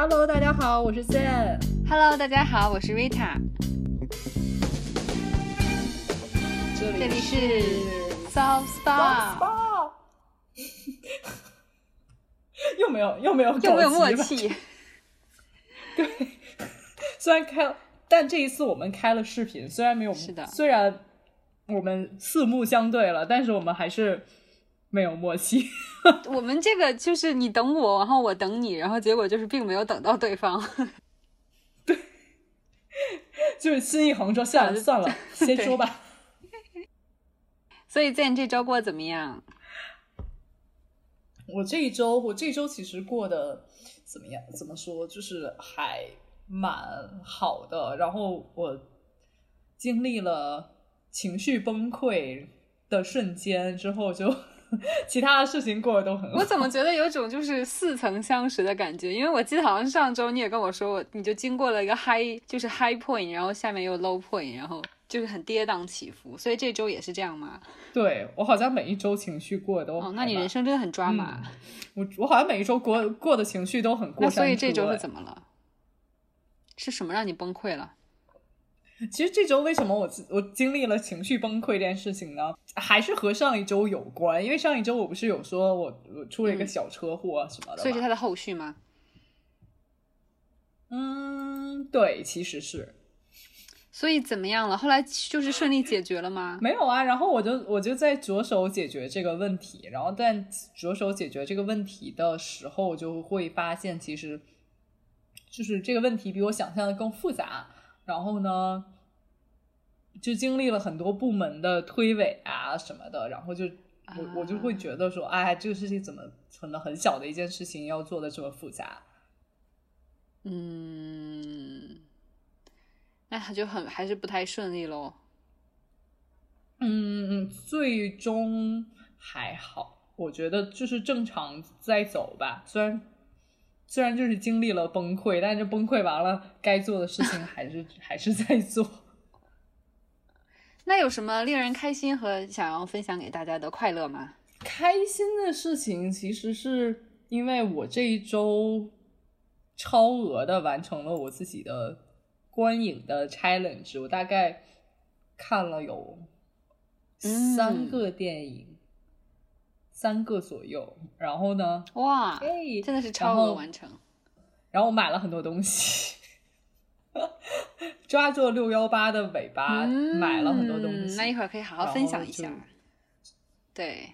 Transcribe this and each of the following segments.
Hello，大家好，我是 Sam。Hello，大家好，我是 Rita，这里这里是 Soft Spa，Spa。又没有又没有又没有默？契？虽然开了，但这一次我们开了视频，虽然没有，是的虽然我们四目相对了，但是我们还是没有默契。我们这个就是你等我，然后我等你，然后结果就是并没有等到对方。对 就是心一横说，算了算了，先说吧。所以 Zen 这周过得怎么样？我这一周，我这一周其实过得怎么样？怎么说？就是还蛮好的。然后我经历了情绪崩溃的瞬间之后就，其他的事情过得都很好。我怎么觉得有种就是似曾相识的感觉？因为我记得好像上周你也跟我说，我你就经过了一个 high，就是 high point，然后下面又 low point，然后就是很跌宕起伏。所以这周也是这样吗？对我好像每一周情绪过得都哦，那你人生真的很抓马。我我好像每一周过过的情绪都很过那山车。所以这周哎是怎么了？是什么让你崩溃了？其实这周为什么我我经历了情绪崩溃这件事情呢？还是和上一周有关，因为上一周我不是有说我我出了一个小车祸什么的嘛所以是它的后续吗？嗯，对，其实是所以怎么样了？后来就是顺利解决了吗？没有啊。然后我就我就在着手解决这个问题，然后但着手解决这个问题的时候，就会发现其实就是这个问题比我想象的更复杂。然后呢，就经历了很多部门的推诿啊什么的，然后就我我就会觉得说，哎，这个事情怎么可能很小的一件事情要做的这么复杂？嗯，那他就很还是不太顺利喽。嗯嗯，最终还好，我觉得就是正常在走吧。虽然虽然就是经历了崩溃，但是崩溃完了，该做的事情还是 还是在做。那有什么令人开心和想要分享给大家的快乐吗？开心的事情其实是因为我这一周超额的完成了我自己的观影的 challenge，我大概看了有三个电影，三个左右。然后呢，哇，哎，真的是超额完成。然后我买了很多东西，抓住六幺八的尾巴，嗯买了很多东西。那一会儿可以好好分享一下。对，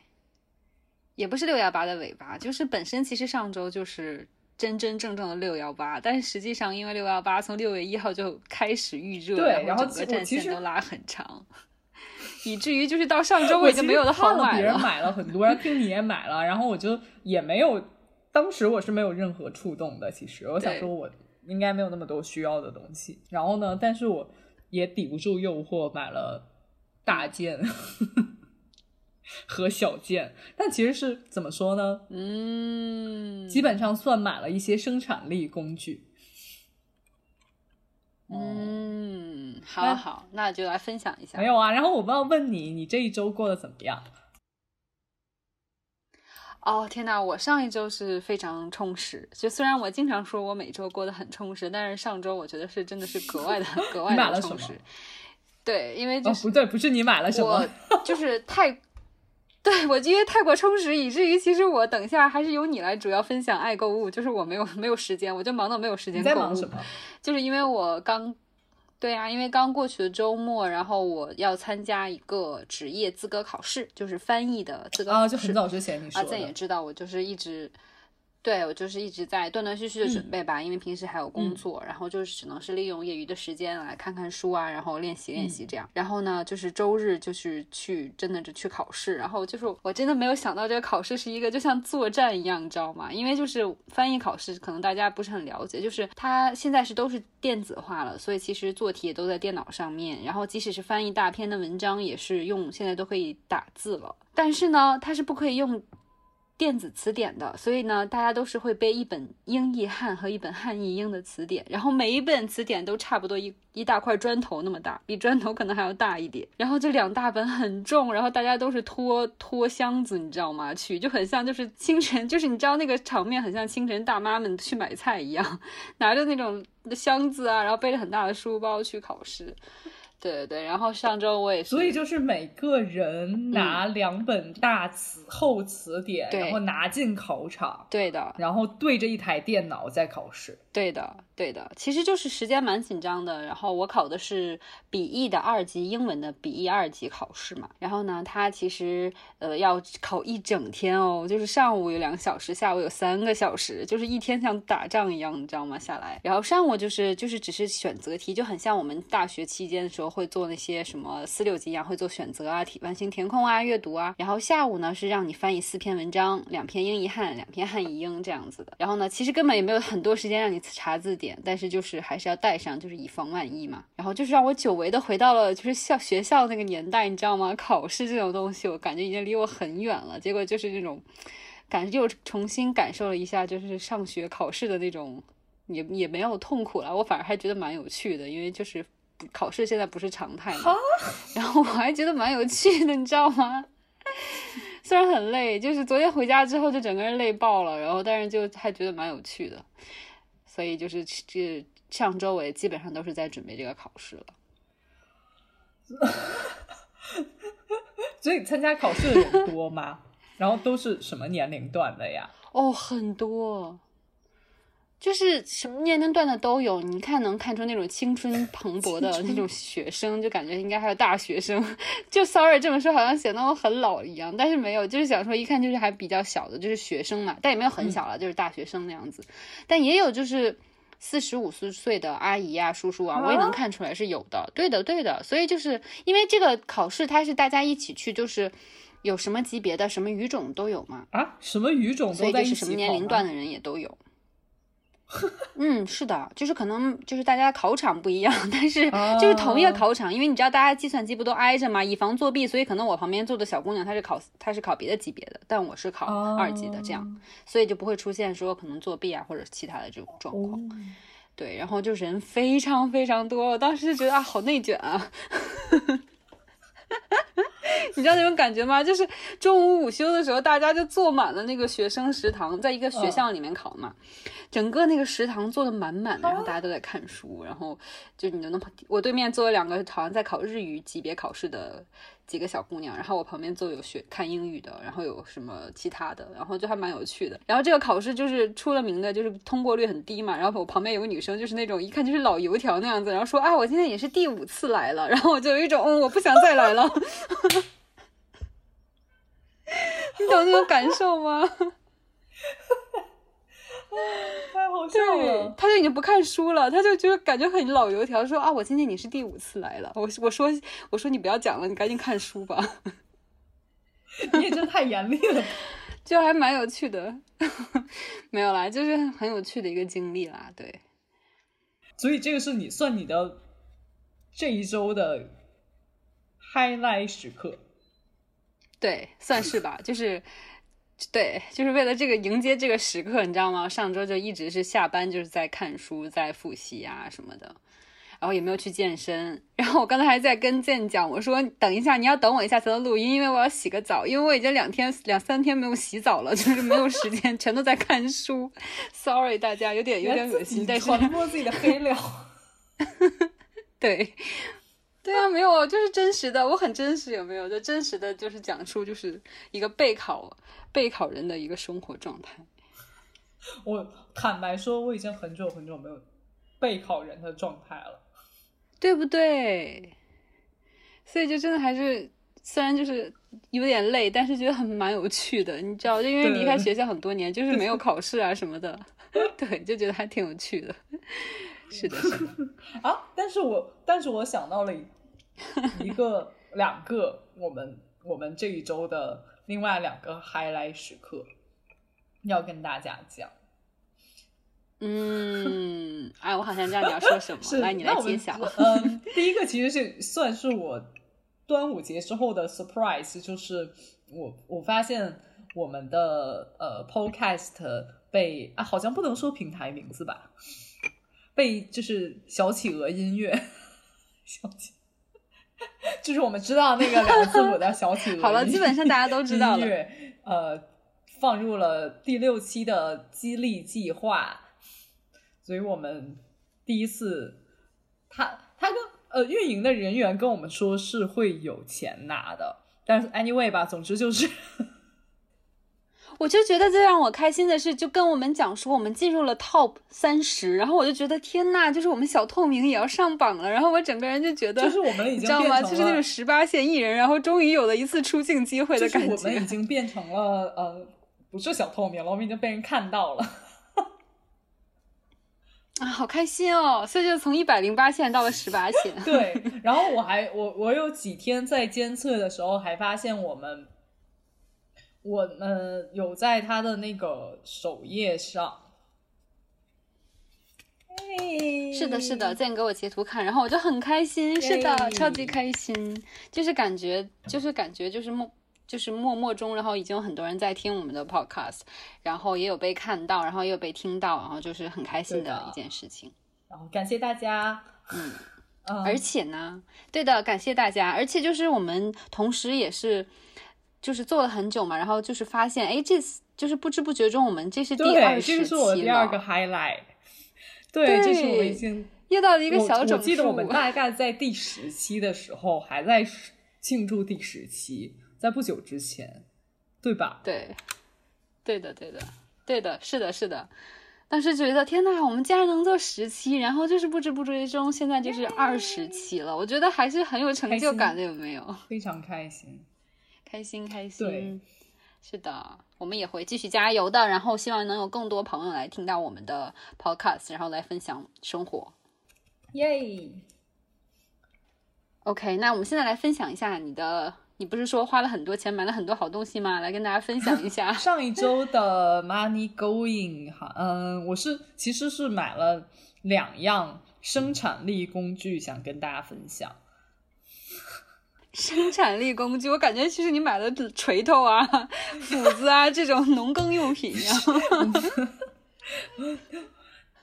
也不是六幺八的尾巴，就是本身其实上周就是真真正正的六幺八，但是实际上因为六幺八从六月一号就开始预热，对然后整个战线都拉很长，以至于就是到上周我已经没有的好看了别人买了很多，然后听你也买了，然后我就也没有，当时我是没有任何触动的。其实我想说，我应该没有那么多需要的东西。然后呢，但是我也抵不住诱惑，买了大件 和小件。但其实是怎么说呢？嗯，基本上算买了一些生产力工具。嗯，那好好，那就来分享一下没。有啊，然后我不要问你，你这一周过得怎么样？哦天呐，我上一周是非常充实。就虽然我经常说我每周过得很充实，但是上周我觉得是真的是格外的 格外的充实。对，因为就哦，是不对，不是你买了什么我，就是太，对我因为太过充实，以至于其实我等一下还是由你来主要分享爱购物，就是我没有没有时间，我就忙到没有时间购物在忙什。么？就是因为我刚，对啊，因为刚过去的周末，然后我要参加一个职业资格考试，就是翻译的资格考啊，试。就很早之前你说啊，的。咱也知道，我就是一直，对我就是一直在断断续续的准备吧，因为平时还有工嗯作，然后就是只能是利用业余的时间来看看书啊，然后练习练嗯习这样。然后呢，就是周日就是去真的就去考试，然后就是我真的没有想到这个考试是一个就像作战一样，你知道吗？因为就是翻译考试，可能大家不是很了解，就是它现在是都是电子化了，所以其实做题也都在电脑上面，然后即使是翻译大篇的文章，也是用现在都可以打字了。但是呢，它是不可以用电子词典的，所以呢，大家都是会背一本英译汉和一本汉译英的词典，然后每一本词典都差不多一一大块砖头那么大，比砖头可能还要大一点。然后这两大本很重，然后大家都是拖拖箱子，你知道吗？去就很像就是清晨，就是你知道那个场面很像清晨大妈们去买菜一样，拿着那种箱子啊，然后背着很大的书包去考试。对对对，然后上周我也是，所以就是每个人拿两本大词厚词典，然后拿进考场，对的，然后对着一台电脑在考试，对的。对的，其实就是时间蛮紧张的。然后我考的是笔译的二级英文的笔译二级考试嘛。然后呢，它其实呃要考一整天哦，就是上午有两个小时，下午有三个小时，就是一天像打仗一样，你知道吗？下来，然后上午就是就是只是选择题，就很像我们大学期间的时候会做那些什么四六级一样，会做选择啊、题完形填空啊、阅读啊。然后下午呢是让你翻译四篇文章，两篇英译汉，两篇汉译英这样子的。然后呢，其实根本也没有很多时间让你查字典。但是就是还是要带上，就是以防万一嘛。然后就是让我久违的回到了就是校学校那个年代，你知道吗？考试这种东西，我感觉已经离我很远了。结果就是那种感，又重新感受了一下，就是上学考试的那种，也也没有痛苦了。我反而还觉得蛮有趣的，因为就是考试现在不是常态嘛。然后我还觉得蛮有趣的，你知道吗？虽然很累，就是昨天回家之后就整个人累爆了，然后但是就还觉得蛮有趣的。所以就是这上周我也基本上都是在准备这个考试了。所以参加考试的人多吗？然后都是什么年龄段的呀？哦，很多，就是什么年龄段的都有。你看能看出那种青春蓬勃的那种学生，就感觉应该还有大学生。就 sorry 这么说，好像显得我很老一样，但是没有，就是想说一看就是还比较小的，就是学生嘛，但也没有很小了，就是大学生那样子。但也有就是四十五四岁的阿姨啊、叔叔啊，我也能看出来是有的。对的，对的。所以就是因为这个考试，它是大家一起去，就是有什么级别的、什么语种都有嘛。啊，什么语种都在一起什么年龄段的人也都有。嗯，是的，就是可能就是大家考场不一样，但是就是同一个考场，因为你知道大家计算机不都挨着嘛，以防作弊，所以可能我旁边坐的小姑娘她是考她是考别的级别的，但我是考二级的，这样，所以就不会出现说可能作弊啊或者其他的这种状况。对，然后就人非常非常多，我当时就觉得啊，好内卷啊。你知道那种感觉吗？就是中午午休的时候，大家就坐满了那个学生食堂，在一个学校里面考嘛，整个那个食堂坐的满满的，然后大家都在看书，然后就你就能，我对面坐了两个好像在考日语级别考试的几个小姑娘，然后我旁边坐有学看英语的，然后有什么其他的，然后就还蛮有趣的。然后这个考试就是出了名的，就是通过率很低嘛。然后我旁边有个女生，就是那种一看就是老油条那样子，然后说啊，我今天也是第五次来了，然后我就有一种嗯，我不想再来了。你懂那种感受吗？太好笑了！他就已经不看书了，他就就感觉很老油条，说啊，我今天你是第五次来了，我我说我说你不要讲了，你赶紧看书吧。你也真太严厉了，就还蛮有趣的，没有啦，就是很有趣的一个经历啦，对。所以这个是你算你的这一周的 highlight 时刻。对，算是吧，就是，对，就是为了这个迎接这个时刻，你知道吗？上周就一直是下班就是在看书，在复习啊什么的，然后也没有去健身。然后我刚才还在跟健讲，我说等一下，你要等我一下才能录音，因为我要洗个澡，因为我已经两天两三天没有洗澡了，就是没有时间，全都在看书。Sorry，大家有点有点恶心，但是传播自己的黑料。对。对啊，没有，就是真实的，我很真实，有没有？就真实的就是讲述，就是一个备考备考人的一个生活状态。我坦白说，我已经很久很久没有备考人的状态了，对不对？所以就真的还是，虽然就是有点累，但是觉得很蛮有趣的，你知道，就因为离开学校很多年，就是没有考试啊什么的，对，就觉得还挺有趣的。是的，是的啊，但是我但是我想到了一个两个我们我们这一周的另外两个 highlight 时刻要跟大家讲。嗯，哎，我好像知道你要说什么，来你来揭晓。嗯，第一个其实是算是我端午节之后的 surprise，就是我我发现我们的呃 Podcast 被啊，好像不能说平台名字吧，被就是小企鹅音乐，小企，就是我们知道那个两个字母的小企鹅。好了，基本上大家都知道了。呃，放入了第六期的激励计划，所以我们第一次，他他跟呃运营的人员跟我们说是会有钱拿的，但是 anyway 吧，总之就是。我就觉得最让我开心的是，就跟我们讲说我们进入了 top 三十，然后我就觉得天呐，就是我们小透明也要上榜了，然后我整个人就觉得，就是我们已经知道吗？就是那种十八线艺人，然后终于有了一次出镜机会的感觉。我们已经变成了呃，不是小透明了，我们已经被人看到了。啊，好开心哦！所以就从一百零八线到了十八线。对，然后我还我我有几天在监测的时候还发现我们。我们有在他的那个首页上，是的，是的，再给我截图看，然后我就很开心，是的，超级开心，就是感觉，就是感觉，就是默，就是默默中，然后已经有很多人在听我们的 podcast，然后也有被看到，然后也有被听到，然后就是很开心的一件事情。然后感谢大家，嗯，而且呢，对的，感谢大家，而且就是我们同时也是。就是做了很久嘛，然后就是发现，哎，这次就是不知不觉中，我们这是第二十期了。这个是我第二个 highlight。对，这是我已经又到了一个小整数。我记得我们大概在第十期的时候还在庆祝第十期，在不久之前，对吧？对，对的，对的，对的，是的，是的。当时觉得天呐，我们竟然能做十期，然后就是不知不觉中，现在就是二十期了。我觉得还是很有成就感的，有没有？非常开心。开心开心，是的，我们也会继续加油的。然后希望能有更多朋友来听到我们的 podcast，然后来分享生活。耶！OK，那我们现在来分享一下你的，你不是说花了很多钱买了很多好东西吗？来跟大家分享一下。上一周的 Money Going 哈，嗯，我是其实是买了两样生产力工具，想跟大家分享。生产力工具，我感觉其实你买的锤头啊、斧子啊这种农耕用品一样。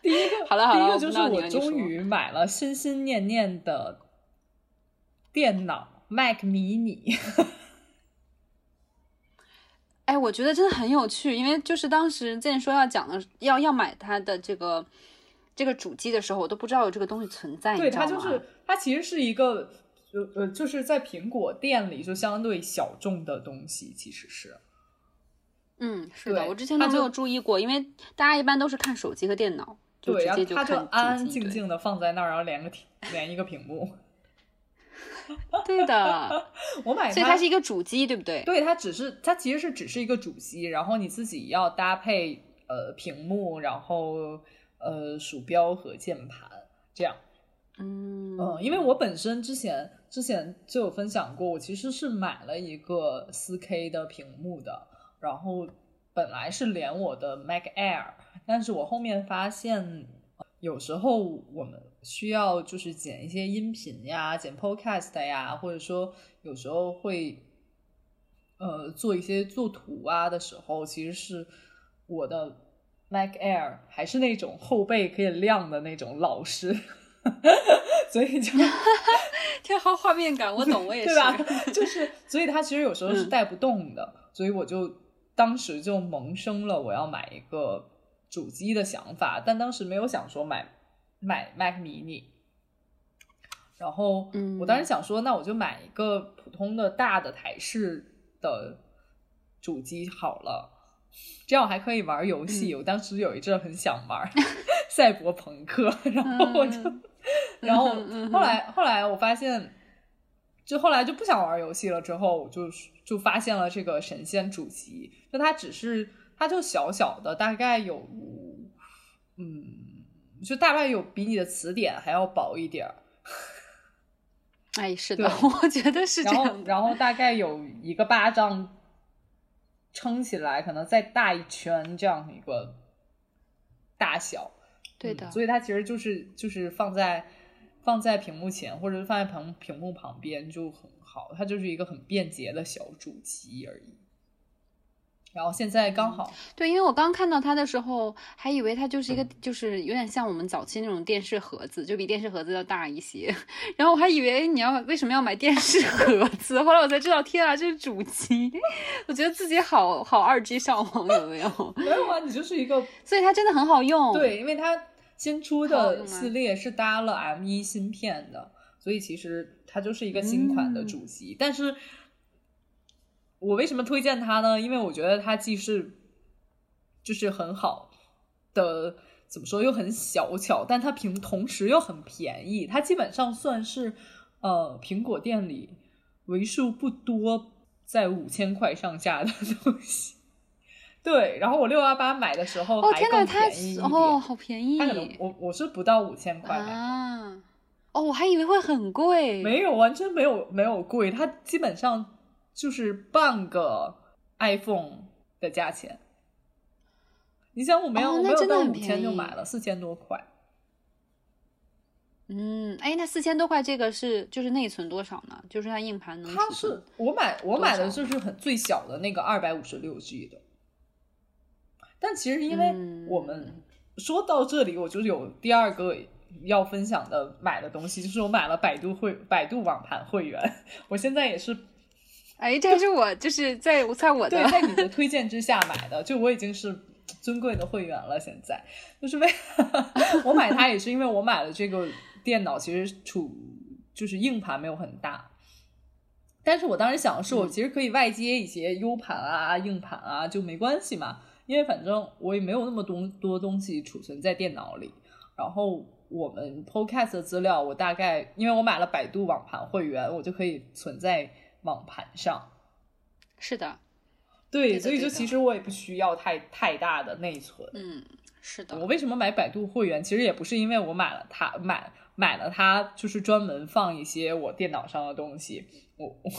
第一个，好了好了，第一个就是我终于买了心心念念的电脑 Mac Mini。哎，我觉得真的很有趣，因为就是当时之前说要讲的，要要买它的这个这个主机的时候，我都不知道有这个东西存在。对，它就是它其实是一个。就呃，就是在苹果店里就相对小众的东西，其实是，嗯，是的，我之前都没有注意过，因为大家一般都是看手机和电脑，对，然后它就安安静静的放在那儿，然后连个屏，连一个屏幕。对的，我买，所以它是一个主机，对不对？对，它只是它其实是只是一个主机，然后你自己要搭配呃屏幕，然后呃鼠标和键盘这样。嗯嗯，因为我本身之前。之前就有分享过，我其实是买了一个四 K 的屏幕的，然后本来是连我的 Mac Air，但是我后面发现，有时候我们需要就是剪一些音频呀，剪 Podcast 呀，或者说有时候会，呃，做一些做图啊的时候，其实是我的 Mac Air 还是那种后背可以亮的那种老式。所以就 天好画面感，我懂，我也是，对吧？就是，所以它其实有时候是带不动的，所以我就当时就萌生了我要买一个主机的想法，但当时没有想说买买 Mac Mini。然后，我当时想说，那我就买一个普通的大的台式的主机好了，这样我还可以玩游戏。我当时有一阵很想玩 赛博朋克，然后我就。然后后来后来我发现，就后来就不想玩游戏了。之后就就发现了这个神仙主机，就它只是它就小小的，大概有嗯，就大概有比你的词典还要薄一点儿。哎，是的，我觉得是这样。然后大概有一个巴掌撑起来，可能再大一圈这样一个大小。对的，所以它其实就是就是放在放在屏幕前，或者是放在屏屏幕旁边就很好。它就是一个很便捷的小主机而已。然后现在刚好，对，因为我刚看到它的时候，还以为它就是一个，就是有点像我们早期那种电视盒子，就比电视盒子要大一些。然后我还以为你要为什么要买电视盒子，后来我才知道，天啊，这是主机！我觉得自己好好二 G 上网，有没有？没有啊，你就是一个，所以它真的很好用。对，因为它新出的系列是搭了 M 一芯片的，所以其实它就是一个新款的主机，但是。我为什么推荐它呢？因为我觉得它既是就是很好的，怎么说又很小巧，但它平同时又很便宜。它基本上算是呃苹果店里为数不多在五千块上下的东西。对，然后我六幺八买的时候还更便宜一点，哦，好便宜！我我是不到五千块啊，哦，我还以为会很贵，没有，完全没有没有贵，它基本上。就是半个 iPhone 的价钱，你想我没有没有到五千就买了四千多块，嗯，哎，那四千多块这个是就是内存多少呢？就是它硬盘能？它是我买我买的就是很最小的那个二百五十六 G 的，但其实因为我们说到这里，我就有第二个要分享的买的东西，就是我买了百度会百度网盘会员，我现在也是。哎，这是我就是在在我的在你的推荐之下买的，就我已经是尊贵的会员了。现在就是为 我买它也是因为我买的这个电脑，其实储就是硬盘没有很大，但是我当时想的是，我其实可以外接一些 U 盘啊、硬盘啊，就没关系嘛，因为反正我也没有那么多多东西储存在电脑里。然后我们 Podcast 的资料，我大概因为我买了百度网盘会员，我就可以存在。网盘上，是的，对，所以就其实我也不需要太太大的内存。嗯，是的。我为什么买百度会员？其实也不是因为我买了它，买买了它就是专门放一些我电脑上的东西。我我。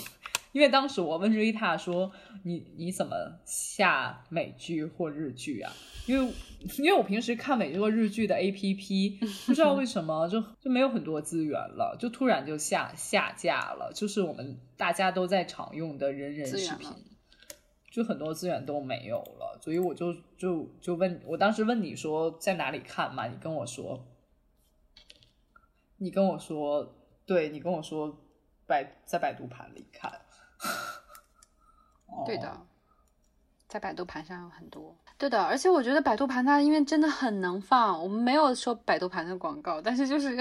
因为当时我问瑞塔说：“你你怎么下美剧或日剧啊？”因为因为我平时看美剧或日剧的 A P P，不知道为什么就就没有很多资源了，就突然就下下架了。就是我们大家都在常用的人人视频，就很多资源都没有了。所以我就就就问我当时问你说在哪里看嘛？你跟我说，你跟我说，对你跟我说百在百度盘里看。对的，在百度盘上有很多。对的，而且我觉得百度盘它因为真的很能放，我们没有说百度盘的广告，但是就是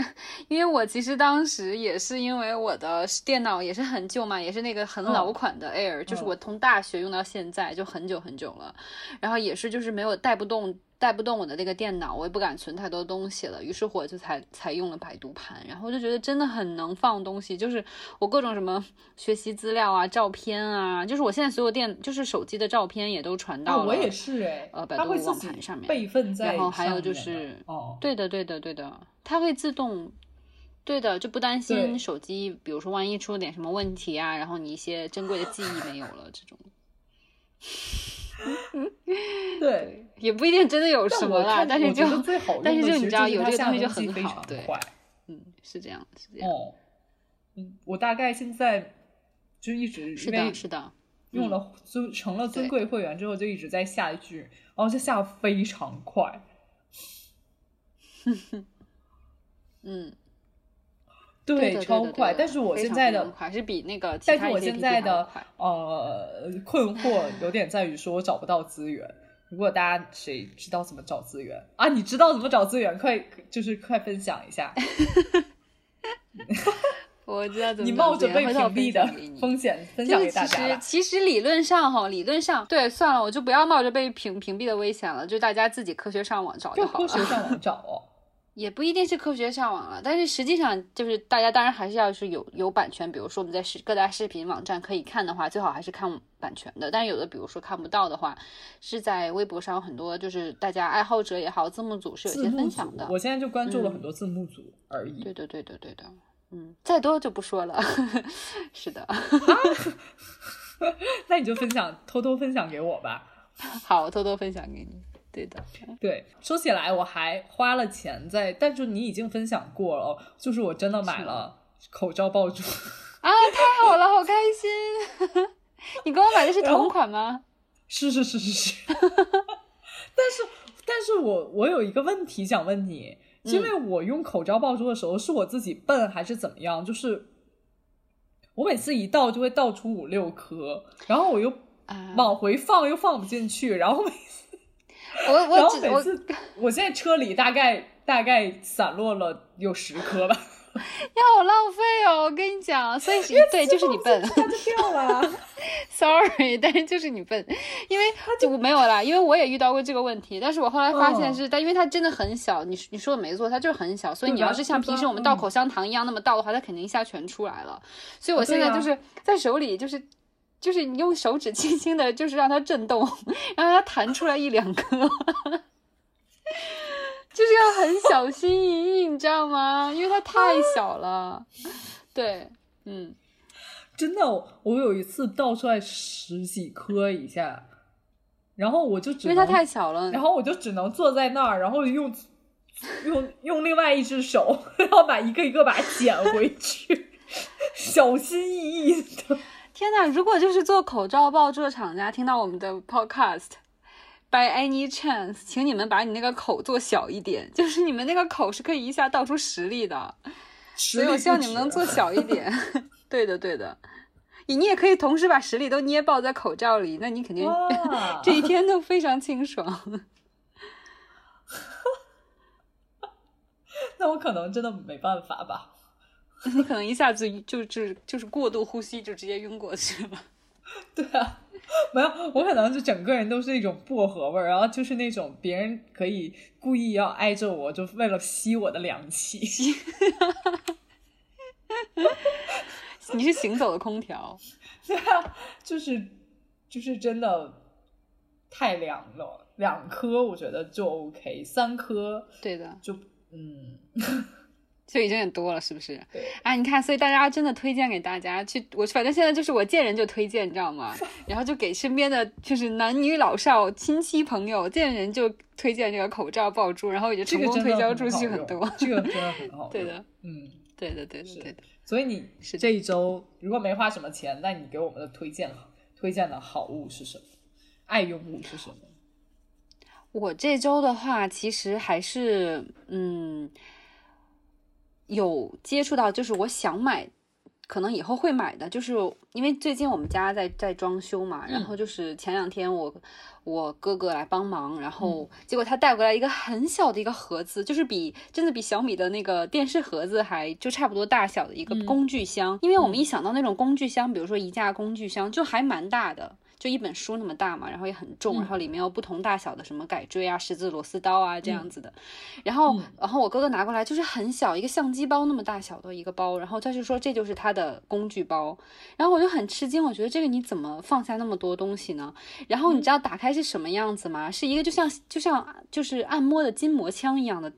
因为我其实当时也是因为我的电脑也是很旧嘛，也是那个很老款的 Air，就是我从大学用到现在就很久很久了，然后也是就是没有带不动。带不动我的那个电脑，我也不敢存太多东西了，于是我就才才用了百度盘，然后我就觉得真的很能放东西，就是我各种什么学习资料啊、照片啊，就是我现在所有电就是手机的照片也都传到了，我也是哎，呃，百度网盘上面备份。在，然后还有就是哦，对的对的对的，它会自动，对的就不担心手机，比如说万一出了点什么问题啊，然后你一些珍贵的记忆没有了这种。对，也不一定真的有什么啦，但是就 但是就你知道有这个东西就很好，对，嗯，是这样，是这样。哦，嗯，我大概现在就一直是的，是的，用了尊成了尊贵会员之后，就一直在下一句，然后就下非常快。嗯。对，超快！但是我现在的还是比那个，但是我现在的呃 困惑有点在于说我找不到资源。如果大家谁知道怎么找资源啊？你知道怎么找资源？快就是快分享一下。我知道怎 么你冒着被屏蔽的风险分享给大家。其实其实理论上哈，理论上对，算了，我就不要冒着被屏屏蔽的危险了，就大家自己科学上网找就好了。科学上网找哦。也不一定是科学上网了，但是实际上就是大家当然还是要是有有版权，比如说我们在视各大视频网站可以看的话，最好还是看版权的。但是有的比如说看不到的话，是在微博上有很多就是大家爱好者也好，字幕组是有些分享的。我现在就关注了很多字幕组而已。对的，对的，对的。嗯，再多就不说了。是的。那你就分享，偷偷分享给我吧。好，我偷偷分享给你。对的，对，说起来我还花了钱在，但是你已经分享过了，就是我真的买了口罩爆珠啊，太好了，好开心！你跟我买的是同款吗？是是是是 是，但是但是我我有一个问题想问你，因为我用口罩爆珠的时候是我自己笨还是怎么样？就是我每次一倒就会倒出五六颗，然后我又往回放又放不进去，然后每次 我我只我我现在车里大概大概散落了有十颗吧，你好浪费哦！我跟你讲，所以 对，就是你笨它就掉了。，sorry，但是就是你笨，因为就我没有啦，因为我也遇到过这个问题，但是我后来发现嗯是，但因为它真的很小，你你说的没错，它就是很小，所以你要是像平时我们倒嗯口香糖一样那么倒的话，它肯定一下全出来了。所以我现在就是在手里就是。就是你用手指轻轻的，就是让它震动，然后它弹出来一两颗，就是要很小心翼翼，你知道吗？因为它太小了。对，嗯，真的，我有一次倒出来十几颗以下，然后我就只因为它太小了。然后我就只能坐在那儿，然后用用用另外一只手，然后把一个一个把它捡回去，小心翼翼的。天呐，如果就是做口罩爆珠的厂家听到我们的 podcast，by any chance，请你们把你那个口做小一点，就是你们那个口是可以一下倒出十粒的，所以我希望你们能做小一 点。对的，对的。你你也可以同时把十粒都捏爆在口罩里，那你肯定这一天都非常清爽。那我可能真的没办法吧。你可能一下子就就就是过度呼吸，就直接晕过去了。对啊，没有，我可能就整个人都是一种薄荷味儿，然后就是那种别人可以故意要挨着我，就为了吸我的凉气。你是行走的空调，对啊，就是就是真的太凉了，两颗我觉得就 OK，三颗对的，就嗯，就已经很多了，是不是？对，啊，你看，所以大家真的推荐给大家去，我反正现在就是我见人就推荐，你知道吗？然后就给身边的就是男女老少、亲戚朋友见人就推荐这个口罩爆珠，然后也就成功推销出去很多。这个真的很好。对的，嗯，对的，对的，是对的。所以你是这一周如果没花什么钱，那你给我们的推荐推荐的好物是什么？爱用物是什么？我这周的话，其实还是嗯，有接触到，就是我想买，可能以后会买的，就是因为最近我们家在在装修嘛，然后就是前两天我我哥哥来帮忙，然后结果他带过来一个很小的一个盒子，就是比真的比小米的那个电视盒子还就差不多大小的一个工具箱，因为我们一想到那种工具箱，比如说宜家工具箱，就还蛮大的。就一本书那么大嘛，然后也很重，然后里面有不同大小的什么改锥啊、十字螺丝刀啊这样子的。然后，然后我哥哥拿过来就是很小一个相机包那么大小的一个包，然后他就说这就是他的工具包。然后我就很吃惊，我觉得这个你怎么放下那么多东西呢？然后你知道打开是什么样子吗？是一个就像就像就是按摩的筋膜枪一样的。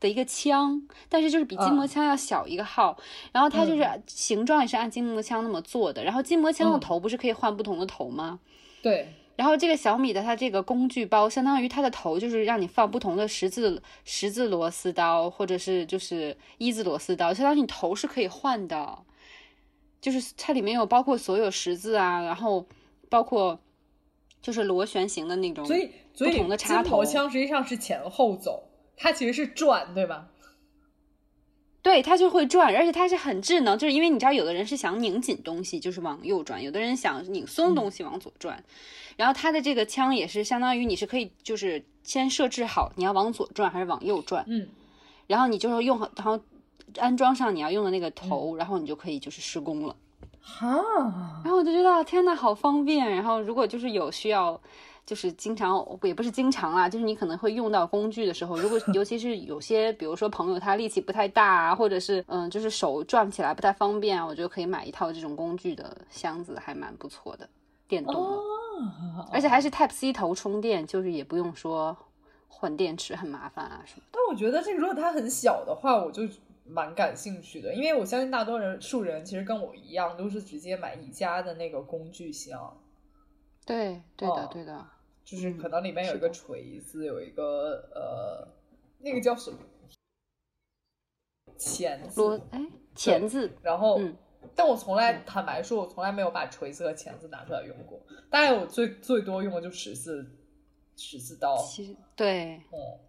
的一个枪，但是就是比筋膜枪要小一个号，然后它就是形状也是按筋膜枪那么做的，然后筋膜枪的头不是可以换不同的头吗？对，然后这个小米的它这个工具包，相当于它的头就是让你放不同的十字十字螺丝刀，或者是就是一字螺丝刀，相当于你头是可以换的，就是它里面有包括所有十字啊，然后包括就是螺旋形的那种，所以所以不同的插头筋膜枪实际上是前后走，它其实是转，对吧？对，它就会转，而且它是很智能，就是因为你知道，有的人是想拧紧东西，就是往右转；有的人想拧松东西往左转。然后它的这个枪也是相当于你是可以，就是先设置好你要往左转还是往右转，嗯，然后你就是用好，然后安装上你要用的那个头，然后你就可以就是施工了。哈，然后我就觉得天呐，好方便。然后如果就是有需要。就是经常也不是经常啦，就是你可能会用到工具的时候，如果 尤其是有些，比如说朋友他力气不太大啊，或者是嗯，就是手转起来不太方便啊，我觉得可以买一套这种工具的箱子，还蛮不错的，电动的，哦、而且还是 Type C 头充电，就是也不用说换电池很麻烦啊什么。但我觉得这个如果它很小的话，我就蛮感兴趣的，因为我相信大多人数人其实跟我一样，都是直接买宜家的那个工具箱。对，对的，哦对的。就是可能里面有一个锤子，有一个呃，那个叫什么钳子，螺哎钳子，然后、嗯但我从来坦白说，我从来没有把锤子和钳子拿出来用过。大概我最最多用的就十字十字刀。其实对，哦，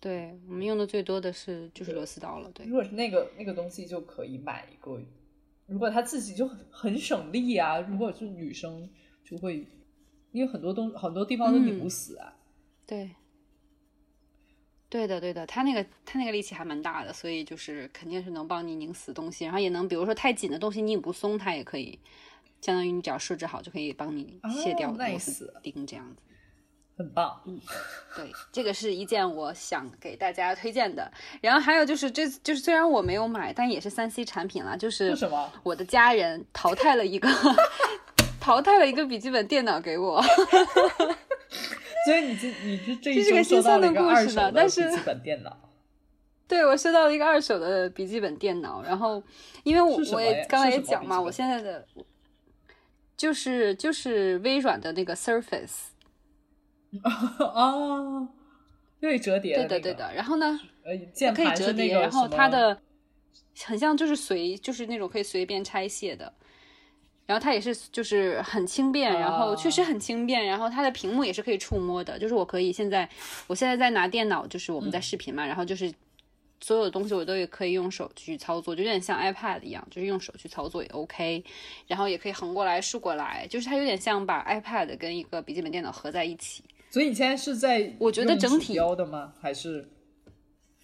对我们用的最多的是就是螺丝刀了。对如，果是那个那个东西，就可以买一个。如果他自己就很很省力啊，如果是女生就会，因为很多东很多地方都拧不死啊。对，对的，对的，他那个他那个力气还蛮大的，所以就是肯定是能帮你拧死东西，然后也能比如说太紧的东西你拧不松，它也可以，相当于你只要设置好就可以帮你卸掉哦螺丝钉这样子。很棒，嗯对，这个是一件我想给大家推荐的。然后还有就是这就是虽然我没有买，但也是三 C 产品啦，就是是什么？我的家人淘汰了一个淘汰了一个笔记本电脑给我。所以你这你这这是个周收到了一心酸的故个二手事呢但是笔记本电脑，对，我收到了一个二手的笔记本电脑，然后因为我我也刚才也讲嘛，我现在的就是就是微软的那个 Surface，哦，可以折叠对的的那个。对的，然后呢呃，键可以折叠，然后它的很像就是随就是那种可以随便拆卸的。然后它也是就是很轻便，然后确实啊很轻便，然后它的屏幕也是可以触摸的，就是我可以现在我现在在拿电脑，就是我们嗯。在视频嘛，然后就是所有的东西我都也可以用手去操作，就有点像 iPad 一样，就是用手去操作也 OK，然后也可以横过来、竖过来，就是它有点像把 iPad 跟一个笔记本电脑合在一起。所以你现在是在我觉得整体标的吗？还是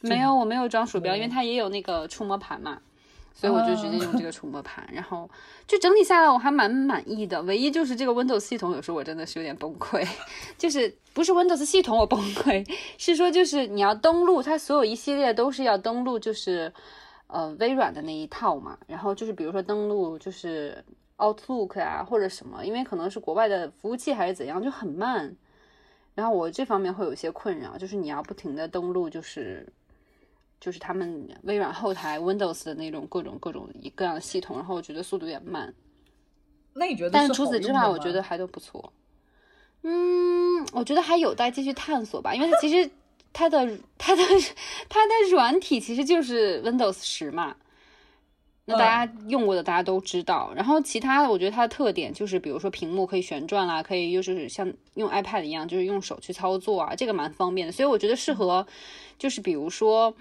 没有，我没有装鼠标，嗯因为它也有那个触摸盘嘛，所以我就直接用这个触摸盘。然后就整体下来我还蛮满意的，唯一就是这个 Windows 系统有时候我真的是有点崩溃，就是不是 Windows 系统我崩溃，是说就是你要登录它所有一系列都是要登录，就是呃微软的那一套嘛。然后就是比如说登录就是 Outlook 啊或者什么，因为可能是国外的服务器还是怎样，就很慢。然后我这方面会有一些困扰，就是你要不停的登录，就是就是他们微软后台 Windows 的那种各种各种各样的系统，然后我觉得速度有点慢。那你觉得？但是除此之外，我觉得还都不错。嗯，我觉得还有待继续探索吧，因为它其实 它的它的它的软体其实就是 Windows 十嘛。那大家用过的大家都知道，然后其他的我觉得它的特点就是，比如说屏幕可以旋转啦，可以就是像用 iPad 一样，就是用手去操作啊，这个蛮方便的。所以我觉得适合，就是比如说，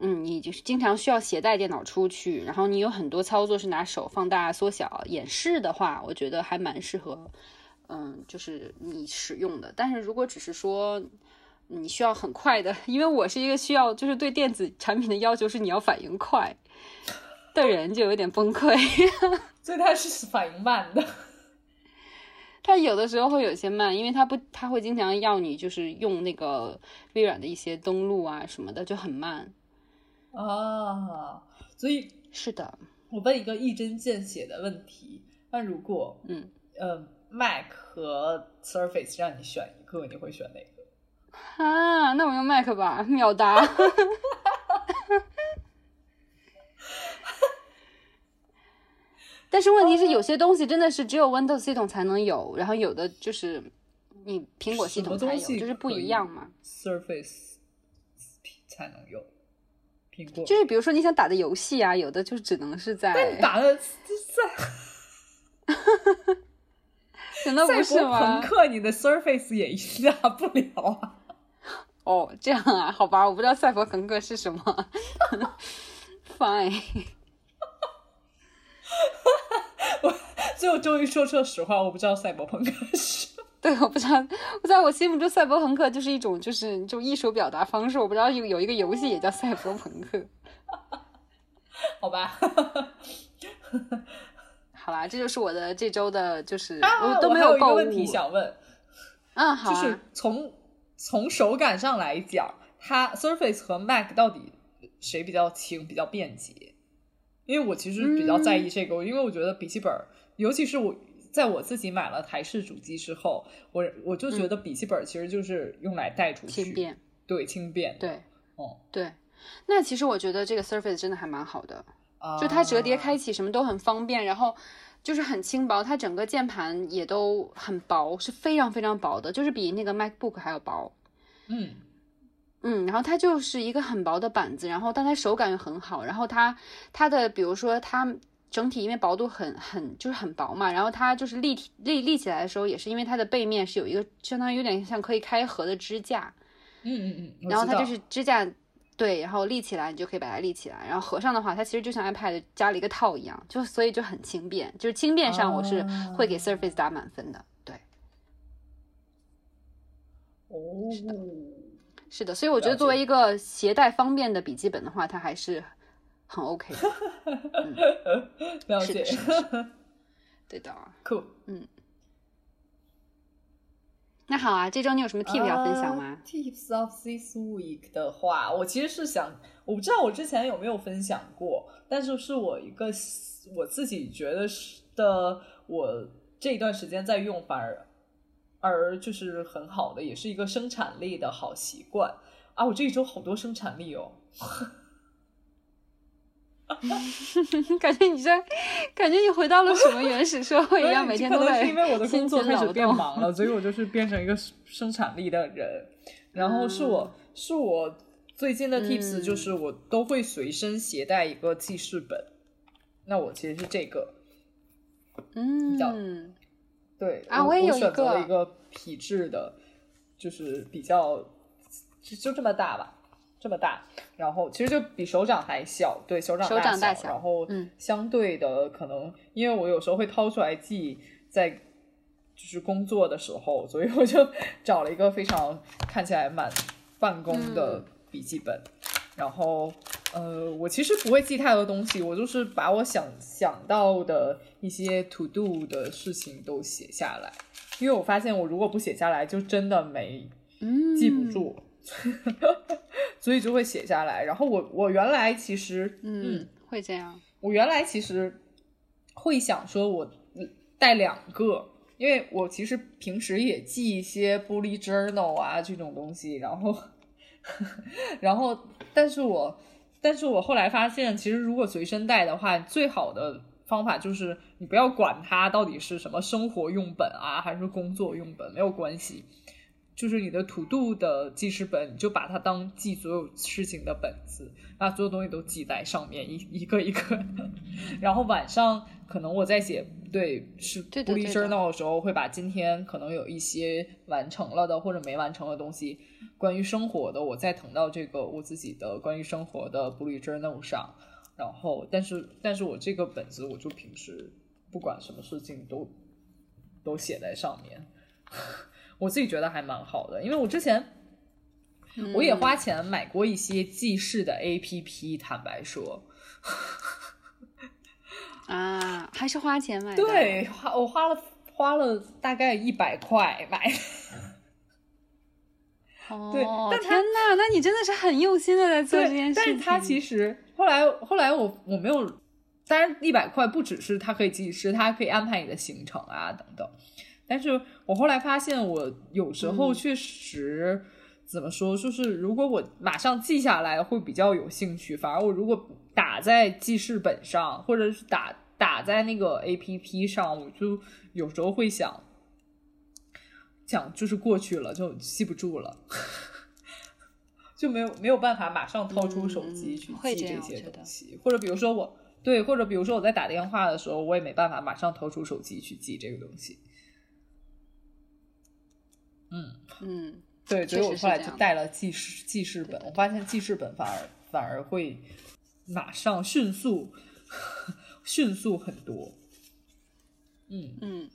嗯，你就是经常需要携带电脑出去，然后你有很多操作是拿手放大、缩小、演示的话，我觉得还蛮适合，嗯，就是你使用的。但是如果只是说你需要很快的，因为我是一个需要就是对电子产品的要求是你要反应快。的人就有点崩溃，所以他是反应慢的。它有的时候会有些慢，因为它不，它会经常要你就是用那个微软的一些登录啊什么的，就很慢啊。所以是的，我问一个一针见血的问题：那如果嗯呃 Mac 和 Surface 让你选一个，你会选哪个？啊，那我用 Mac 吧，秒答。但是问题是，有些东西真的是只有 Windows 系统才能有，然后有的就是你苹果系统才有，就是不一样嘛。Surface 才能有，苹果就是比如说你想打的游戏啊，有的就只能是在。那你打 的赛，难道不是吗？朋克你的 Surface 也下不了啊。哦，这样啊，好吧，我不知道赛博朋克是什么。Fine。我最后终于说出了实话，我不知道赛博朋克是。对，我不知道，我在我心目中赛博朋克就是一种就是这种艺术表达方式。我不知道有有一个游戏也叫赛博朋克。好吧。好啦，这就是我的这周的，就是、啊、我都没有购物。问题想问，嗯，好、啊，就是从从手感上来讲，它 Surface 和 Mac 到底谁比较轻，比较便捷？因为我其实比较在意这个，嗯、因为我觉得笔记本，尤其是我在我自己买了台式主机之后，我我就觉得笔记本其实就是用来带出去，嗯轻便，对，轻便，对，哦，对。那其实我觉得这个 Surface 真的还蛮好的，啊、就它折叠开启什么都很方便，然后就是很轻薄，它整个键盘也都很薄，是非常非常薄的，就是比那个 MacBook 还要薄。嗯。嗯，然后它就是一个很薄的板子，然后但它手感又很好，然后它它的比如说它整体因为薄度很很就是很薄嘛，然后它就是立体立立起来的时候，也是因为它的背面是有一个相当于有点像可以开合的支架，嗯嗯嗯，然后它就是支架，对，然后立起来你就可以把它立起来，然后合上的话，它其实就像 iPad 加了一个套一样，就所以就很轻便，就是轻便上我是会给 Surface 打满分的，对，哦，是的，是的所以我觉得作为一个携带方便的笔记本的话，它还是很 OK 的，了解，是的，是的，是的 对的，酷。那好啊，这周你有什么 tips 要分享吗、？Tips of this week 的话，我其实是想，我不知道我之前有没有分享过，但是是我一个我自己觉得是的，我这一段时间在用，反而而就是很好的，也是一个生产力的好习惯啊！我这一周好多生产力哦。感觉你在，感觉你回到了什么原始社会一样，每天都在可能是因为我的工作开始变。忙了，所以我就是变成一个生产力的人。然后是我、是我最近的 tips 嗯就是我都会随身携带一个记事本。那我其实是这个，较嗯，对啊我也有一选择了个一个皮质的，就是比较就就这么大吧，这么大，然后其实就比手掌还小，对手掌手掌大小，然后嗯。相对的可能，因为我有时候会掏出来记在就是工作的时候，所以我就找了一个非常看起来蛮办公的笔记本，然后呃，我其实不会记太多东西，我就是把我想想到的一些 to do 的事情都写下来，因为我发现我如果不写下来，就真的没嗯，记不住，所 以就会写下来。然后我我原来其实嗯，会这样。我原来其实会想说，我带两个，因为我其实平时也记一些 bullet journal 啊这种东西，然后，然后，但是我，但是我后来发现，其实如果随身带的话，最好的方法就是你不要管它到底是什么生活用本啊，还是工作用本，没有关系。就是你的 to do 的记事本，你就把它当记所有事情的本子，把所有东西都记在上面，一一个一个的。然后晚上可能我在写对是对的 bullet 对的 journal 的时候，会把今天可能有一些完成了的或者没完成的东西，关于生活的，我再腾到这个我自己的关于生活的 bullet journal 上。然后，但是但是我这个本子，我就平时不管什么事情都都写在上面。我自己觉得还蛮好的，因为我之前我也花钱买过一些记事的 A P P，坦白说，啊，还是花钱买的。对，花我花了花了大概一百块买，哦，对但天呐，那你真的是很用心的在做这件，事情。但是它其实后来后来我我没有，当然一百块不只是它可以记事，它还可以安排你的行程啊等等。但是我后来发现，我有时候嗯确实、怎么说，就是如果我马上记下来会比较有兴趣，反而我如果打在记事本上，或者是打打在那个 A P P 上，我就有时候会想。想就是过去了，就记不住了，就没有没有办法马上掏出手机嗯去记这些东西，或者比如说我对，或者比如说我在打电话的时候，我也没办法马上掏出手机去记这个东西。嗯。嗯，对，所以我后来就带了记事记事本，我发现记事本反而反而会马上迅速 迅速很多。嗯。嗯，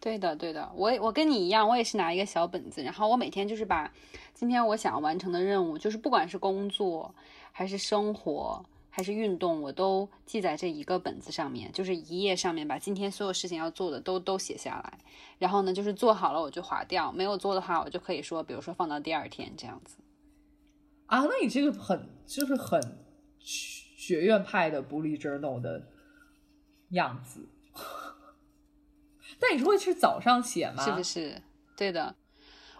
对的，对的，我也我跟你一样，我也是拿一个小本子，然后我每天就是把今天我想要完成的任务，就是不管是工作还是生活还是运动，我都记在这一个本子上面，就是一页上面把今天所有事情要做的都都写下来，然后呢，就是做好了我就划掉，没有做的话我就可以说，比如说放到第二天这样子。啊，那你这个很就是很学学院派的 bullet journal 的样子。那你是会是早上写吗？是不是？对的，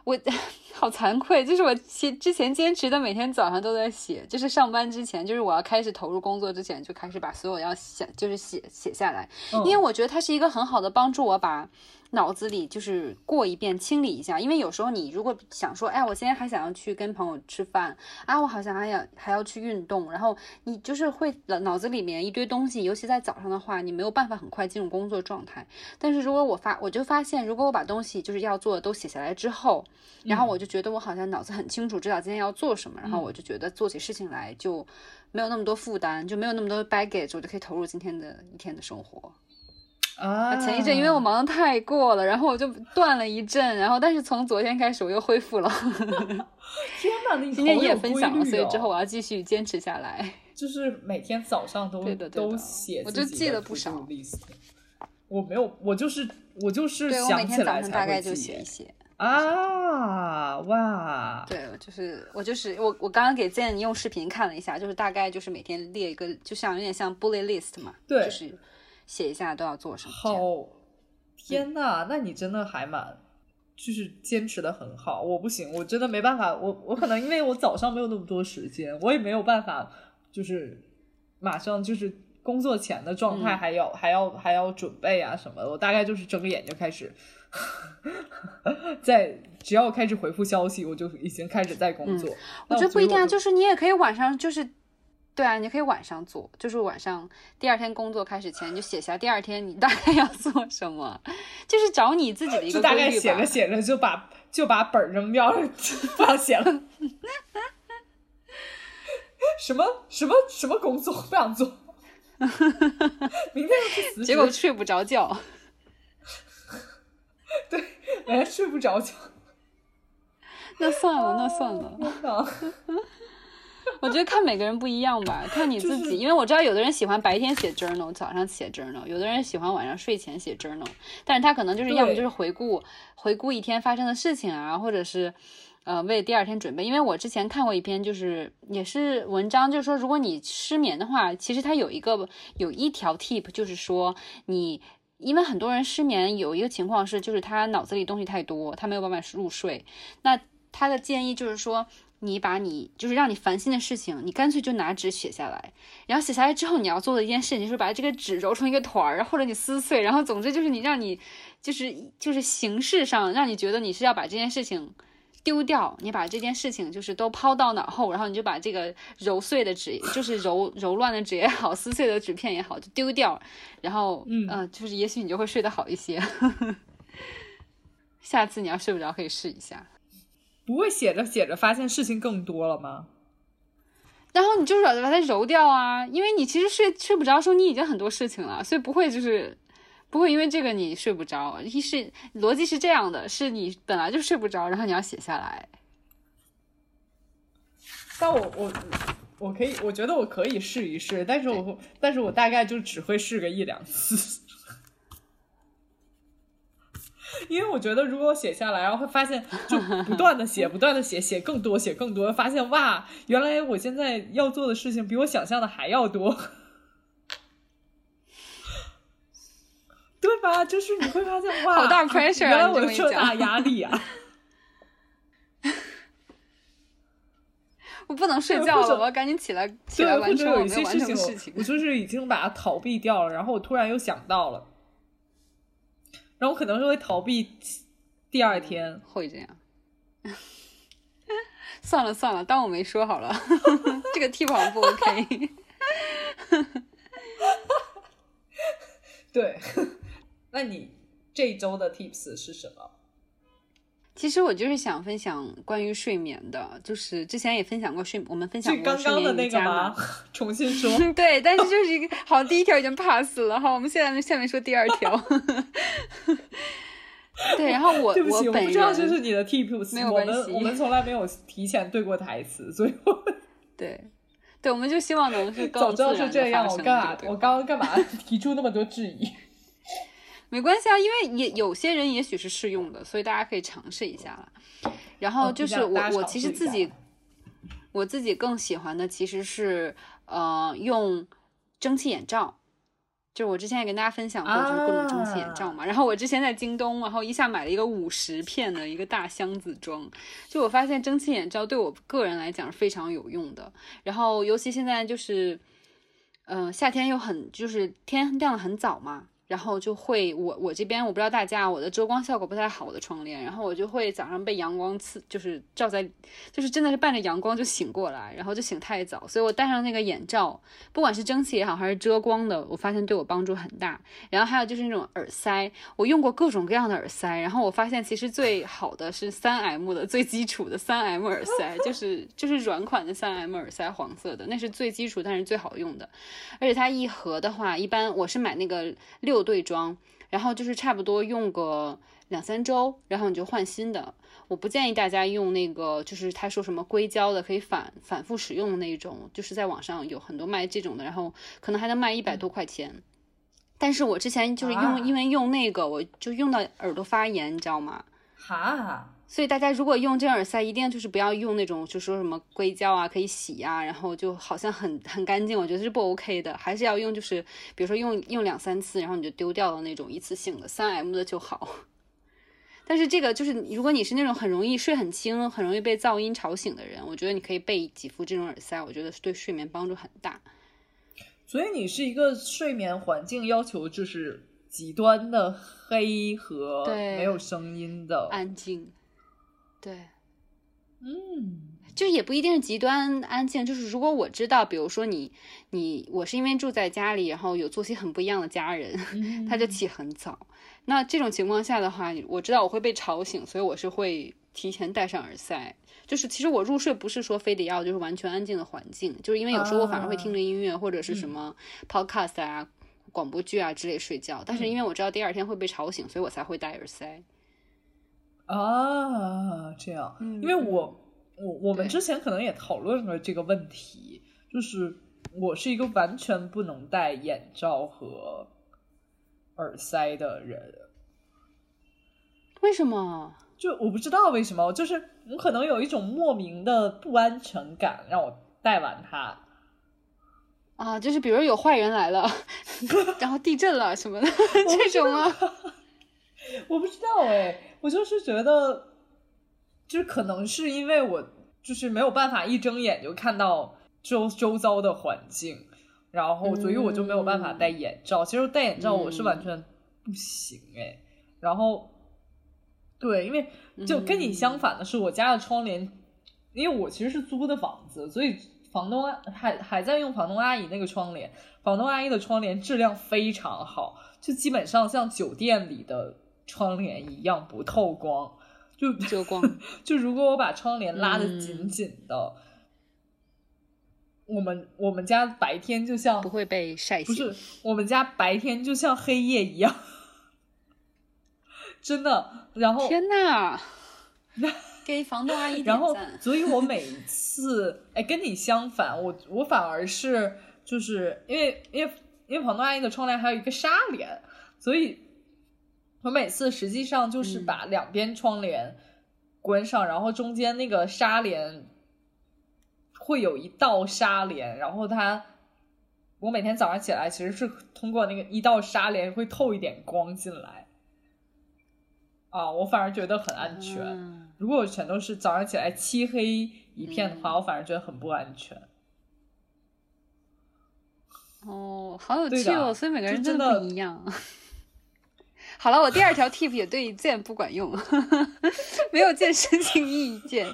我 好惭愧，就是我其之前坚持的，每天早上都在写，就是上班之前，就是我要开始投入工作之前，就开始把所有要写，就是写写下来，嗯因为我觉得它是一个很好的帮助我把。脑子里就是过一遍，清理一下。因为有时候你如果想说，哎，我今天还想要去跟朋友吃饭啊，我好像还要还要去运动，然后你就是会脑子里面一堆东西，尤其在早上的话，你没有办法很快进入工作状态。但是如果我发，我就发现，如果我把东西就是要做的都写下来之后，然后我就觉得我好像脑子很清楚，知道今天要做什么，然后我就觉得做起事情来就没有那么多负担，就没有那么多 baggage，我就可以投入今天的一天的生活。啊，前一阵因为我忙的太过了，然后我就断了一阵，然后但是从昨天开始我又恢复了。天哪，你今天你也分享了，所以之后我要继续坚持下来。就是每天早上都都写，我就记了不少。我没有，我就是我就是想起来大概就写一写啊哇！对，就是我就是我我刚刚给 Zen 用视频看了一下，就是大概就是每天列一个，就像有点像 bullet list 嘛，对，就是。写一下都要做什么？好，天呐，那你真的还蛮，就是坚持的很好。我不行，我真的没办法。我我可能因为我早上没有那么多时间，我也没有办法，就是马上就是工作前的状态，还要还要还要准备啊什么的。我大概就是睁个眼就开始，在只要开始回复消息，我就已经开始在工作。我觉得不一定啊，就是你也可以晚上就是。对啊，你可以晚上做，就是晚上第二天工作开始前，你就写下第二天你大概要做什么，就是找你自己的一个规律吧。大概写着写着就把就把本扔掉了，不想写了。什么什么什么工作不想做？明天要去辞职，结果睡不着觉。对，哎睡不着觉。那算了，那算了。我觉得看每个人不一样吧，看你自己，因为我知道有的人喜欢白天写 journal，早上写 journal，有的人喜欢晚上睡前写 journal，但是他可能就是要么就是回顾回顾一天发生的事情啊，或者是呃为第二天准备。因为我之前看过一篇，就是也是文章，就是说如果你失眠的话，其实它有一个有一条 tip，就是说你因为很多人失眠有一个情况是，就是他脑子里东西太多，他没有办法入睡。那他的建议就是说。你把你就是让你烦心的事情，你干脆就拿纸写下来，然后写下来之后，你要做的一件事情就是把这个纸揉成一个团儿，或者你撕碎，然后总之就是你让你就是就是形式上让你觉得你是要把这件事情丢掉，你把这件事情就是都抛到脑后，然后你就把这个揉碎的纸，就是揉揉乱的纸也好，撕碎的纸片也好，就丢掉，然后嗯，就是也许你就会睡得好一些。下次你要睡不着可以试一下。不会写着写着发现事情更多了吗？然后你就是把它揉掉啊，因为你其实睡睡不着的时候，你已经很多事情了，所以不会就是不会因为这个你睡不着。一是逻辑是这样的，是你本来就睡不着，然后你要写下来。但我我我可以，我觉得我可以试一试，但是我但是我大概就只会试个一两次。因为我觉得，如果写下来，然后会发现，就不断的写，不断的写，写更多，写更多，发现哇，原来我现在要做的事情比我想象的还要多，对吧？就是你会发现哇，好大 pressure，原来我有这大压力啊！我不能睡觉了，我要赶紧起来，起来完成我没有完成的事情。我就是已经把它逃避掉了，然后我突然又想到了。然后可能是会逃避第二天，会这样。算了算了，当我没说好了。这个 tip 不 OK。对，那你这一周的 tips 是什么？其实我就是想分享关于睡眠的，就是之前也分享过睡，我们分享过刚刚的那个吗？重新说。对，但是就是一个好，第一条已经 pass 了哈，我们现在下面说第二条。对，然后我我不知道这是你的 tips，没有关系，我们从来没有提前对过台词，所以我对对，我们就希望能是早知道是这样，我干嘛？我刚刚干嘛提出那么多质疑？没关系啊，因为也有些人也许是适用的，所以大家可以尝试一下了。然后就是我，我其实自己，我自己更喜欢的其实是呃用蒸汽眼罩，就我之前也跟大家分享过，就是各种蒸汽眼罩嘛。然后我之前在京东，然后一下买了一个五十片的一个大箱子装，就我发现蒸汽眼罩对我个人来讲是非常有用的。然后尤其现在就是，嗯，夏天又很就是天亮的很早嘛。然后就会我我这边我不知道大家，我的遮光效果不太好，我的窗帘，然后我就会早上被阳光刺，就是照在，就是真的是伴着阳光就醒过来，然后就醒太早，所以我戴上那个眼罩，不管是蒸汽也好还是遮光的，我发现对我帮助很大。然后还有就是那种耳塞，我用过各种各样的耳塞，然后我发现其实最好的是三 M 的最基础的三 M 耳塞，就是就是软款的三 M 耳塞，黄色的，那是最基础但是最好用的，而且它一盒的话，一般我是买那个六。对装，然后就是差不多用个两三周，然后你就换新的。我不建议大家用那个，就是他说什么硅胶的可以反反复使用的那种，就是在网上有很多卖这种的，然后可能还能卖一百多块钱。但是我之前就是用，因为用那个，我就用到耳朵发炎，你知道吗？哈。所以大家如果用这耳塞，一定就是不要用那种就说什么硅胶啊可以洗啊，然后就好像很很干净，我觉得是不 OK 的。还是要用就是比如说用用两三次，然后你就丢掉了那种一次性的三 M 的就好。但是这个就是如果你是那种很容易睡很轻、很容易被噪音吵醒的人，我觉得你可以备几副这种耳塞，我觉得是对睡眠帮助很大。所以你是一个睡眠环境要求就是极端的黑和没有声音的安静。对，嗯，就也不一定是极端安静，就是如果我知道，比如说你，你我是因为住在家里，然后有作息很不一样的家人，他就起很早，那这种情况下的话，我知道我会被吵醒，所以我是会提前戴上耳塞。就是其实我入睡不是说非得要就是完全安静的环境，就是因为有时候我反而会听着音乐或者是什么 podcast 啊、广播剧啊之类睡觉，但是因为我知道第二天会被吵醒，所以我才会戴耳塞。啊，这样，因为我我我们之前可能也讨论了这个问题，就是我是一个完全不能戴眼罩和耳塞的人。为什么？就我不知道为什么，就是我可能有一种莫名的不安全感，让我戴完它。啊，就是比如有坏人来了，然后地震了什么的这种吗？我不知道哎，我就是觉得，就是可能是因为我就是没有办法一睁眼就看到周周遭的环境，然后所以我就没有办法戴眼罩。其实戴眼罩我是完全不行哎。然后，对，因为就跟你相反的是，我家的窗帘，因为我其实是租的房子，所以房东还还在用房东阿姨那个窗帘。房东阿姨的窗帘质量非常好，就基本上像酒店里的。窗帘一样不透光，就遮光。就如果我把窗帘拉的紧紧的，我们我们家白天就像不会被晒醒。不是，我们家白天就像黑夜一样，真的。然后天呐，给房东阿姨然后，所以我每一次，哎，跟你相反，我我反而是就是因为因为因为房东阿姨的窗帘还有一个纱帘，所以。我每次实际上就是把两边窗帘关上，然后中间那个纱帘会有一道纱帘，然后它我每天早上起来其实是通过那个一道纱帘会透一点光进来啊，我反而觉得很安全。如果全都是早上起来漆黑一片的话，我反而觉得很不安全。哦，好有趣哦，所以每个人真的不一样。好了，我第二条 tip 也对健不管用，没有健身性意见，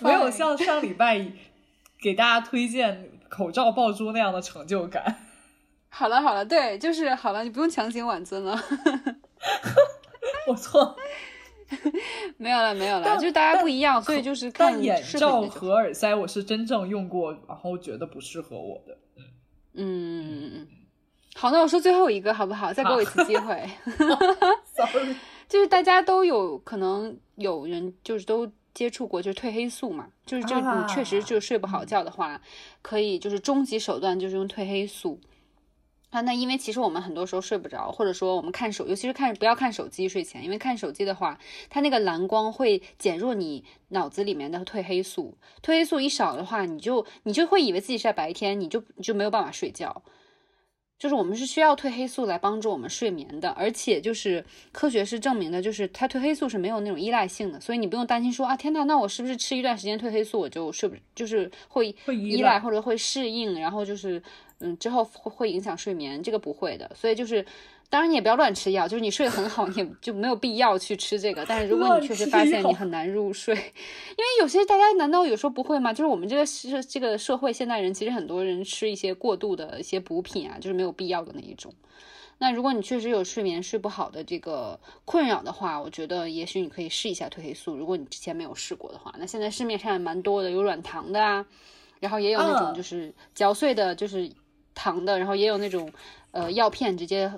没有像上礼拜给大家推荐口罩爆珠那样的成就感。好了好了，对，就是好了，你不用强行挽尊了。我错，没有了没有了，就是大家不一样，所以就是看眼罩和耳塞，我是真正用过，然后觉得不适合我的。嗯嗯嗯嗯。好，那我说最后一个好不好？再给我一次机会。就是大家都有可能有人就是都接触过，就是褪黑素嘛，就是就你确实就睡不好觉的话，可以就是终极手段就是用褪黑素。啊，那因为其实我们很多时候睡不着，或者说我们看手，尤其是看不要看手机睡前，因为看手机的话，它那个蓝光会减弱你脑子里面的褪黑素，褪黑素一少的话，你就你就会以为自己是在白天，你就你就没有办法睡觉。就是我们是需要褪黑素来帮助我们睡眠的，而且就是科学是证明的，就是它褪黑素是没有那种依赖性的，所以你不用担心说啊，天呐，那我是不是吃一段时间褪黑素我就睡不，就是会会依赖或者会适应，然后就是嗯之后会会影响睡眠，这个不会的。所以就是。当然，你也不要乱吃药，就是你睡得很好，你也就没有必要去吃这个。但是如果你确实发现你很难入睡，因为有些大家难道有时候不会吗？就是我们这个是这个社会现代人，其实很多人吃一些过度的一些补品啊，就是没有必要的那一种。那如果你确实有睡眠睡不好的这个困扰的话，我觉得也许你可以试一下褪黑素。如果你之前没有试过的话，那现在市面上也蛮多的，有软糖的啊，然后也有那种就是嚼碎的，就是糖的，然后也有那种呃药片直接。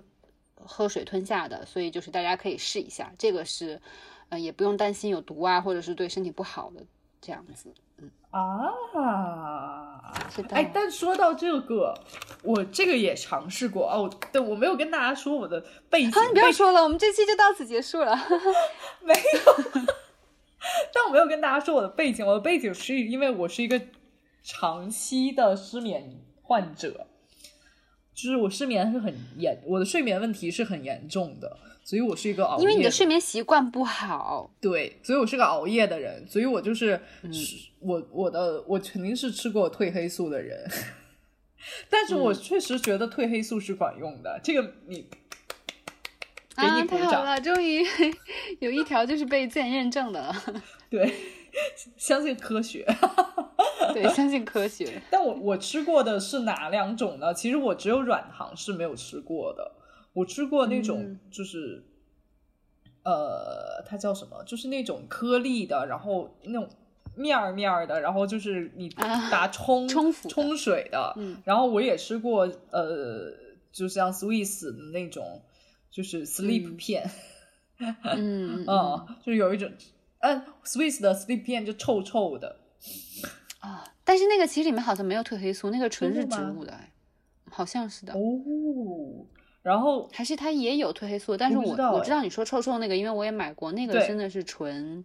喝水吞下的，所以就是大家可以试一下，这个是，呃，也不用担心有毒啊，或者是对身体不好的这样子，嗯啊，是的。哎，但说到这个，我这个也尝试过哦，对，我没有跟大家说我的背景，你不要说了，我们这期就到此结束了，没有，但我没有跟大家说我的背景，我的背景是因为我是一个长期的失眠患者。就是我失眠是很严，我的睡眠问题是很严重的，所以我是一个熬夜。因为你的睡眠习惯不好，对，所以我是个熬夜的人，所以我就是我我的我肯定是吃过褪黑素的人，但是我确实觉得褪黑素是管用的，这个你给你鼓掌了，终于 有一条就是被自然认证的了，对，相信科学。对，相信科学。但我我吃过的是哪两种呢？其实我只有软糖是没有吃过的。我吃过那种，就是，呃，它叫什么？就是那种颗粒的，然后那种面儿面儿的，然后就是你打冲冲冲水的。嗯。然后我也吃过，呃，就像 Swiss 的那种，就是 Sleep 片。嗯嗯。就有一种，嗯，Swiss 的 Sleep 片就臭臭的。啊，但是那个其实里面好像没有褪黑素，那个纯是植物的，哎，好像是的哦。然后还是它也有褪黑素，但是我我知道你说臭臭那个，因为我也买过，那个真的是纯，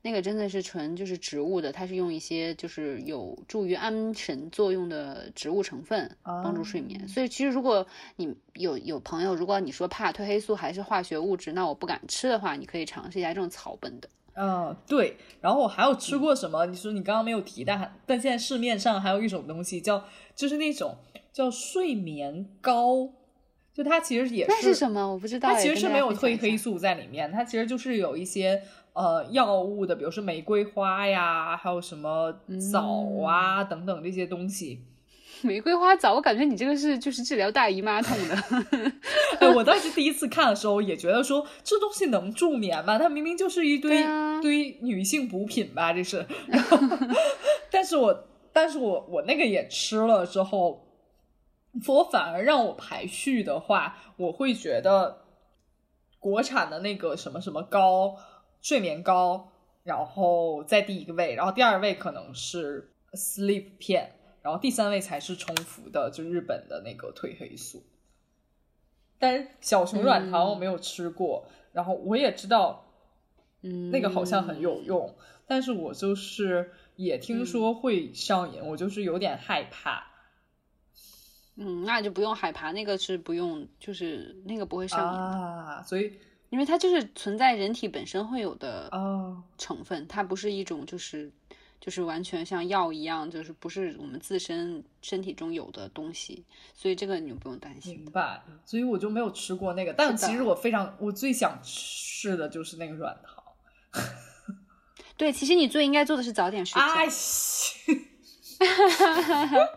那个真的是纯就是植物的，它是用一些就是有助于安神作用的植物成分帮助睡眠。所以其实如果你有有朋友，如果你说怕褪黑素还是化学物质，那我不敢吃的话，你可以尝试一下这种草本的。嗯，对。然后我还有吃过什么？你说你刚刚没有提，但但现在市面上还有一种东西叫，就是那种叫睡眠膏，就它其实也是那是什么？我不知道。它其实是没有褪黑素在里面，它其实就是有一些呃药物的，比如说玫瑰花呀，还有什么枣啊等等这些东西。玫瑰花枣，我感觉你这个是就是治疗大姨妈痛的。哎，我当时第一次看的时候也觉得说这东西能助眠吗？它明明就是一堆堆女性补品吧，这是。然后，但是我但是我我那个也吃了之后，我反而让我排序的话，我会觉得国产的那个什么什么膏睡眠膏，然后在第一个位，然后第二位可能是 sleep 片。然后第三位才是冲服的，就日本的那个褪黑素。但是小熊软糖我没有吃过，然后我也知道，嗯，那个好像很有用，但是我就是也听说会上瘾，我就是有点害怕。嗯，那就不用害怕，那个是不用，就是那个不会上瘾啊，所以因为它就是存在人体本身会有的哦成分，它不是一种就是。就是完全像药一样，就是不是我们自身身体中有的东西，所以这个你就不用担心。明白，所以我就没有吃过那个。但其实我非常，我最想吃的就是那个软糖。对，其实你最应该做的是早点睡觉。哎，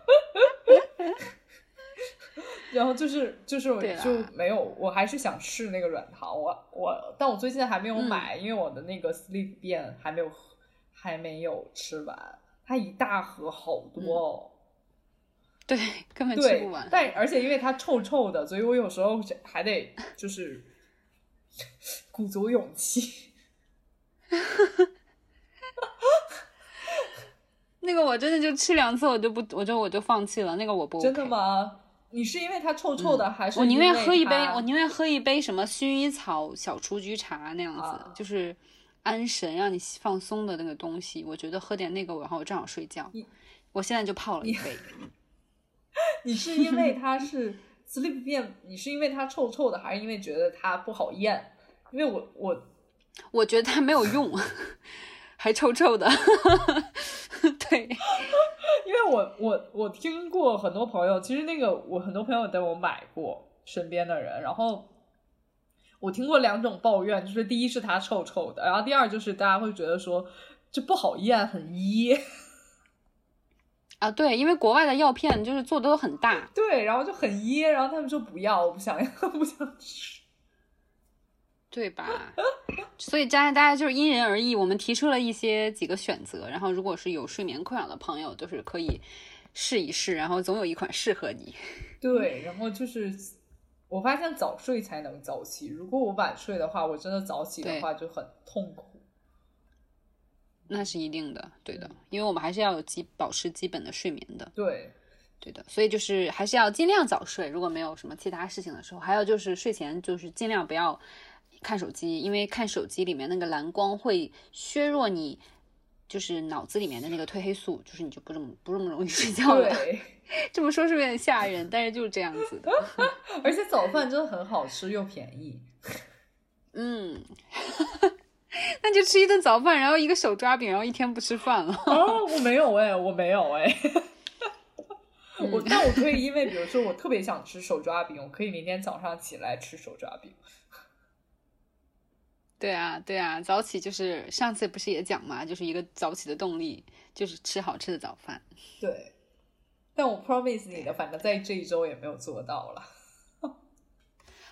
然后就是就是就没有，我还是想试那个软糖。我我，但我最近还没有买，因为我的那个 sleep 店还没有。还没有吃完，它一大盒好多哦。对，根本吃不完。但而且因为它臭臭的，所以我有时候还得就是鼓足勇气。那个我真的就吃两次，我就不，我就我就放弃了。那个我不真的吗？你是因为它臭臭的，还是我宁愿喝一杯？我宁愿喝一杯什么薰衣草小雏菊茶那样子，就是。安神让你放松的那个东西，我觉得喝点那个，然后我正好睡觉。我现在就泡了一杯。你是因为它是 sleep 片，你是因为它臭臭的，还是因为觉得它不好咽？因为我我 我觉得它没有用，还臭臭的。对，因为我我我我听过很多朋友，其实那个我很多朋友带我买过，身边的人，然后我听过两种抱怨，就是第一是它臭臭的，然后第二就是大家会觉得说这不好咽，很噎。啊，对，因为国外的药片就是做的都很大，对，然后就很噎，然后他们说不要，我不想要，不想吃，对吧？所以大家大家就是因人而异。我们提出了一些几个选择，然后如果是有睡眠困扰的朋友，就是可以试一试，然后总有一款适合你。对，然后就是我发现早睡才能早起，如果我晚睡的话，我真的早起的话就很痛苦。那是一定的，对的，因为我们还是要有基保持基本的睡眠的。对，对的，所以就是还是要尽量早睡。如果没有什么其他事情的时候，还有就是睡前就是尽量不要看手机，因为看手机里面那个蓝光会削弱你就是脑子里面的那个褪黑素，就是你就不这么不这么容易睡 觉了。这么说是不是有点吓人？但是就是这样子的。而且早饭真的很好吃又便宜。嗯。那就吃一顿早饭，然后一个手抓饼，然后一天不吃饭了。哦，我没有哎，我没有哎。我但我可以，因为比如说我特别想吃手抓饼，我可以明天早上起来吃手抓饼。对啊，对啊，早起就是上次不是也讲嘛，就是一个早起的动力，就是吃好吃的早饭。对，但我 promise 你的，反正在这一周也没有做到了。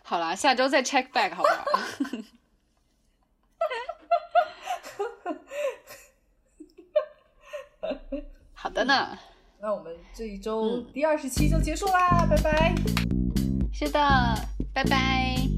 好啦，下周再 check back 好不好？好的呢，那我们这一周第二十期就结束啦，拜拜。是的，拜拜。